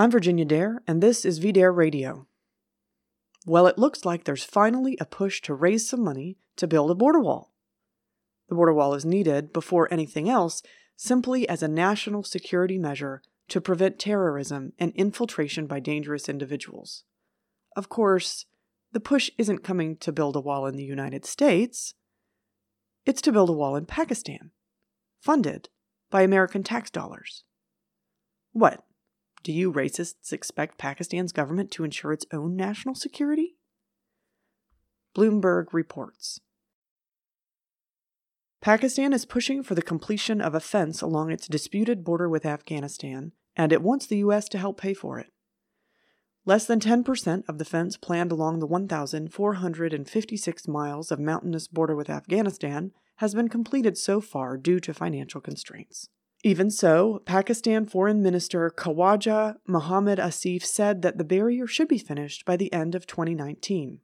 I'm Virginia Dare, and this is VDare Radio. Well, it looks like there's finally a push to raise some money to build a border wall. The border wall is needed, before anything else, simply as a national security measure to prevent terrorism and infiltration by dangerous individuals. Of course, the push isn't coming to build a wall in the United States, it's to build a wall in Pakistan, funded by American tax dollars. What? Do you racists expect Pakistan's government to ensure its own national security? Bloomberg reports. Pakistan is pushing for the completion of a fence along its disputed border with Afghanistan, and it wants the U.S. to help pay for it. Less than 10% of the fence planned along the 1,456 miles of mountainous border with Afghanistan has been completed so far due to financial constraints. Even so, Pakistan Foreign Minister Khawaja Mohammad Asif said that the barrier should be finished by the end of 2019.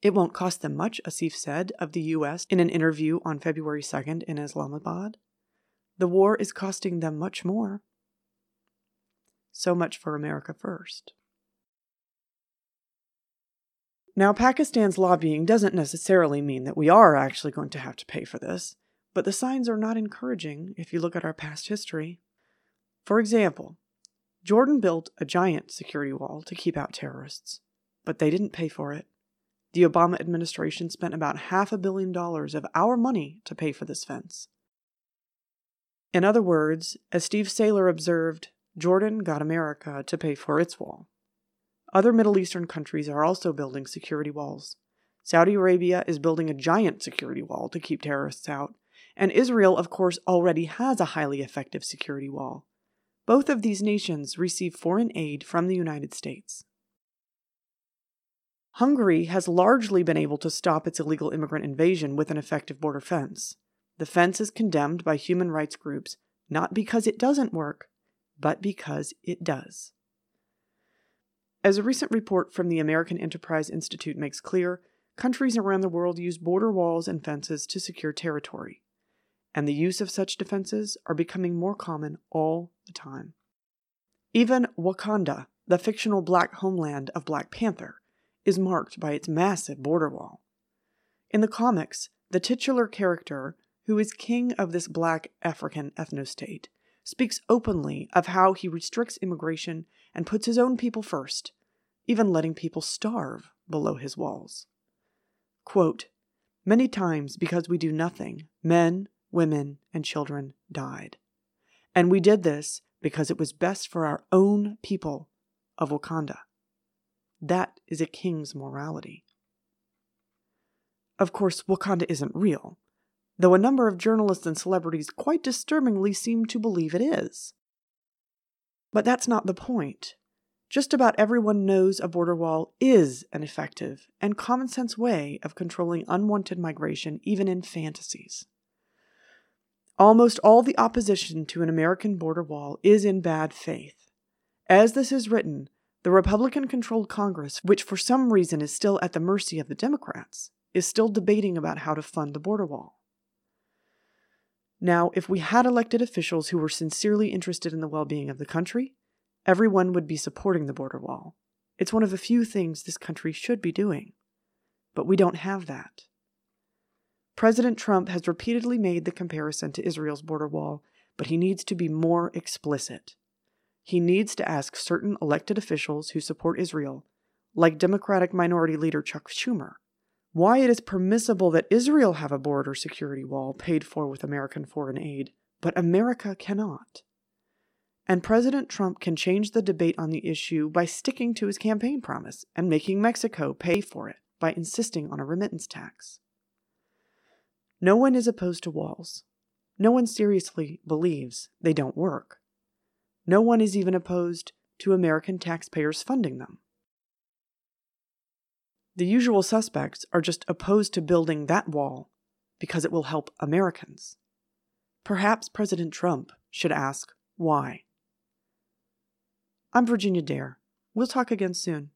It won't cost them much, Asif said of the U.S. in an interview on February 2nd in Islamabad. The war is costing them much more. So much for America first. Now, Pakistan's lobbying doesn't necessarily mean that we are actually going to have to pay for this, but the signs are not encouraging if you look at our past history. For example, Jordan built a giant security wall to keep out terrorists, but they didn't pay for it. The Obama administration spent about half a billion dollars of our money to pay for this fence. In other words, as Steve Sailer observed, Jordan got America to pay for its wall. Other Middle Eastern countries are also building security walls. Saudi Arabia is building a giant security wall to keep terrorists out, and Israel, of course, already has a highly effective security wall. Both of these nations receive foreign aid from the United States. Hungary has largely been able to stop its illegal immigrant invasion with an effective border fence. The fence is condemned by human rights groups not because it doesn't work, but because it does. As a recent report from the American Enterprise Institute makes clear, countries around the world use border walls and fences to secure territory, and the use of such defenses are becoming more common all the time. Even Wakanda, the fictional black homeland of Black Panther, is marked by its massive border wall. In the comics, the titular character, who is king of this black African ethnostate, speaks openly of how he restricts immigration and puts his own people first, even letting people starve below his walls. Quote, Many times, because we do nothing, men, women, and children died. And we did this because it was best for our own people of Wakanda. That is a king's morality. Of course, Wakanda isn't real, though a number of journalists and celebrities quite disturbingly seem to believe it is. But that's not the point. Just about everyone knows a border wall is an effective and common sense way of controlling unwanted migration, even in fantasies. Almost all the opposition to an American border wall is in bad faith. As this is written, the Republican controlled Congress, which for some reason is still at the mercy of the Democrats, is still debating about how to fund the border wall. Now, if we had elected officials who were sincerely interested in the well being of the country, everyone would be supporting the border wall. It's one of the few things this country should be doing. But we don't have that. President Trump has repeatedly made the comparison to Israel's border wall, but he needs to be more explicit. He needs to ask certain elected officials who support Israel, like Democratic Minority Leader Chuck Schumer, why it is permissible that Israel have a border security wall paid for with American foreign aid, but America cannot. And President Trump can change the debate on the issue by sticking to his campaign promise and making Mexico pay for it by insisting on a remittance tax. No one is opposed to walls. No one seriously believes they don't work. No one is even opposed to American taxpayers funding them. The usual suspects are just opposed to building that wall because it will help Americans. Perhaps President Trump should ask why. I'm Virginia Dare. We'll talk again soon.